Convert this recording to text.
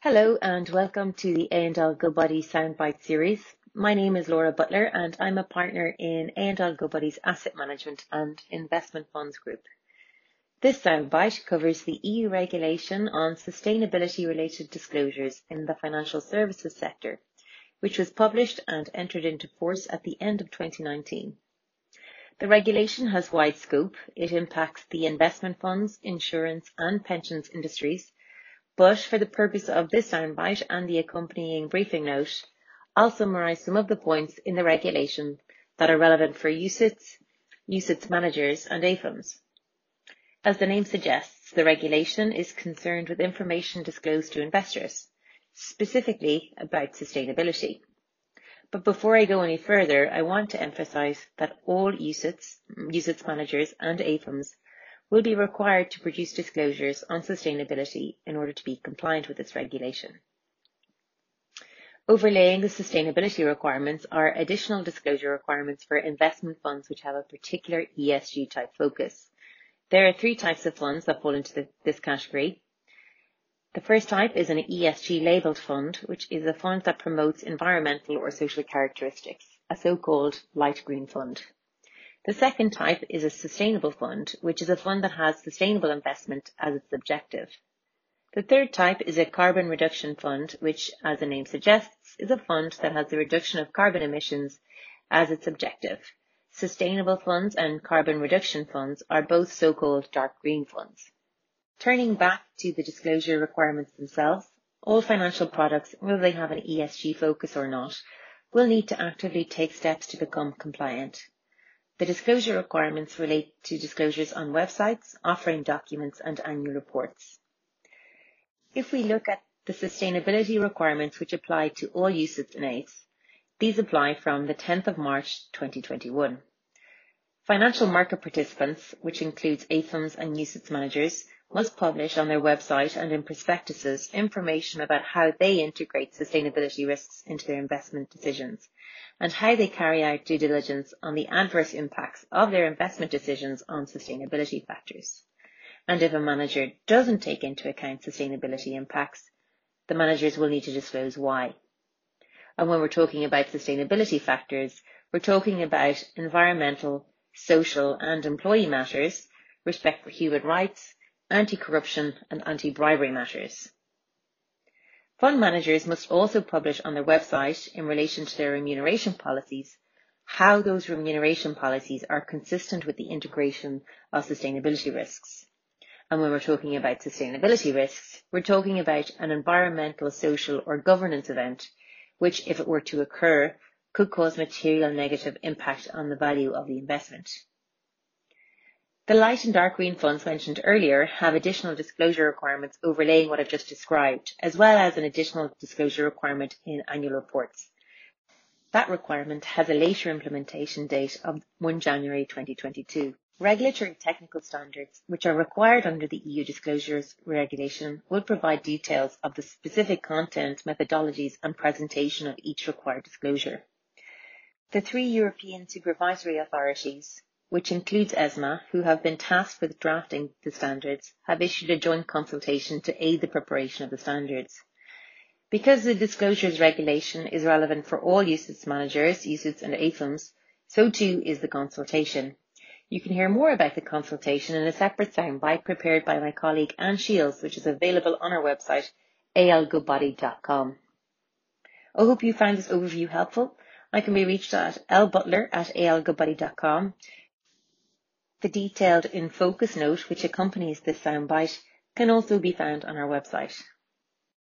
Hello and welcome to the A&L Goodbody Soundbite series. My name is Laura Butler and I'm a partner in A&L Goodbody's Asset Management and Investment Funds Group. This soundbite covers the EU regulation on sustainability related disclosures in the financial services sector, which was published and entered into force at the end of 2019. The regulation has wide scope. It impacts the investment funds, insurance and pensions industries but for the purpose of this soundbite and the accompanying briefing note, I'll summarise some of the points in the regulation that are relevant for UCITS, UCITS managers and AIFMs. As the name suggests, the regulation is concerned with information disclosed to investors, specifically about sustainability. But before I go any further, I want to emphasise that all UCITS, UCITS managers and AIFMs will be required to produce disclosures on sustainability in order to be compliant with this regulation. Overlaying the sustainability requirements are additional disclosure requirements for investment funds which have a particular ESG type focus. There are three types of funds that fall into the, this category. The first type is an ESG labelled fund, which is a fund that promotes environmental or social characteristics, a so-called light green fund. The second type is a sustainable fund, which is a fund that has sustainable investment as its objective. The third type is a carbon reduction fund, which, as the name suggests, is a fund that has the reduction of carbon emissions as its objective. Sustainable funds and carbon reduction funds are both so-called dark green funds. Turning back to the disclosure requirements themselves, all financial products, whether they have an ESG focus or not, will need to actively take steps to become compliant. The disclosure requirements relate to disclosures on websites, offering documents and annual reports. If we look at the sustainability requirements which apply to all UCITS and AIFs, these apply from the 10th of March 2021. Financial market participants, which includes AIFMs and UCITS managers, must publish on their website and in prospectuses information about how they integrate sustainability risks into their investment decisions and how they carry out due diligence on the adverse impacts of their investment decisions on sustainability factors. And if a manager doesn't take into account sustainability impacts, the managers will need to disclose why. And when we're talking about sustainability factors, we're talking about environmental, social and employee matters, respect for human rights, anti-corruption and anti-bribery matters. Fund managers must also publish on their website in relation to their remuneration policies how those remuneration policies are consistent with the integration of sustainability risks. And when we're talking about sustainability risks, we're talking about an environmental, social or governance event, which if it were to occur, could cause material negative impact on the value of the investment. The light and dark green funds mentioned earlier have additional disclosure requirements overlaying what I've just described, as well as an additional disclosure requirement in annual reports. That requirement has a later implementation date of 1 January 2022. Regulatory technical standards, which are required under the EU disclosures regulation, will provide details of the specific content, methodologies and presentation of each required disclosure. The three European supervisory authorities, which includes ESMA, who have been tasked with drafting the standards, have issued a joint consultation to aid the preparation of the standards. Because the disclosures regulation is relevant for all UCITS managers, UCITS and AIFMs, so too is the consultation. You can hear more about the consultation in a separate soundbite prepared by my colleague Anne Shields, which is available on our website, algoodbody.com. I hope you found this overview helpful. I can be reached at lbutler at algoodbody.com. The detailed in focus note which accompanies this soundbite can also be found on our website.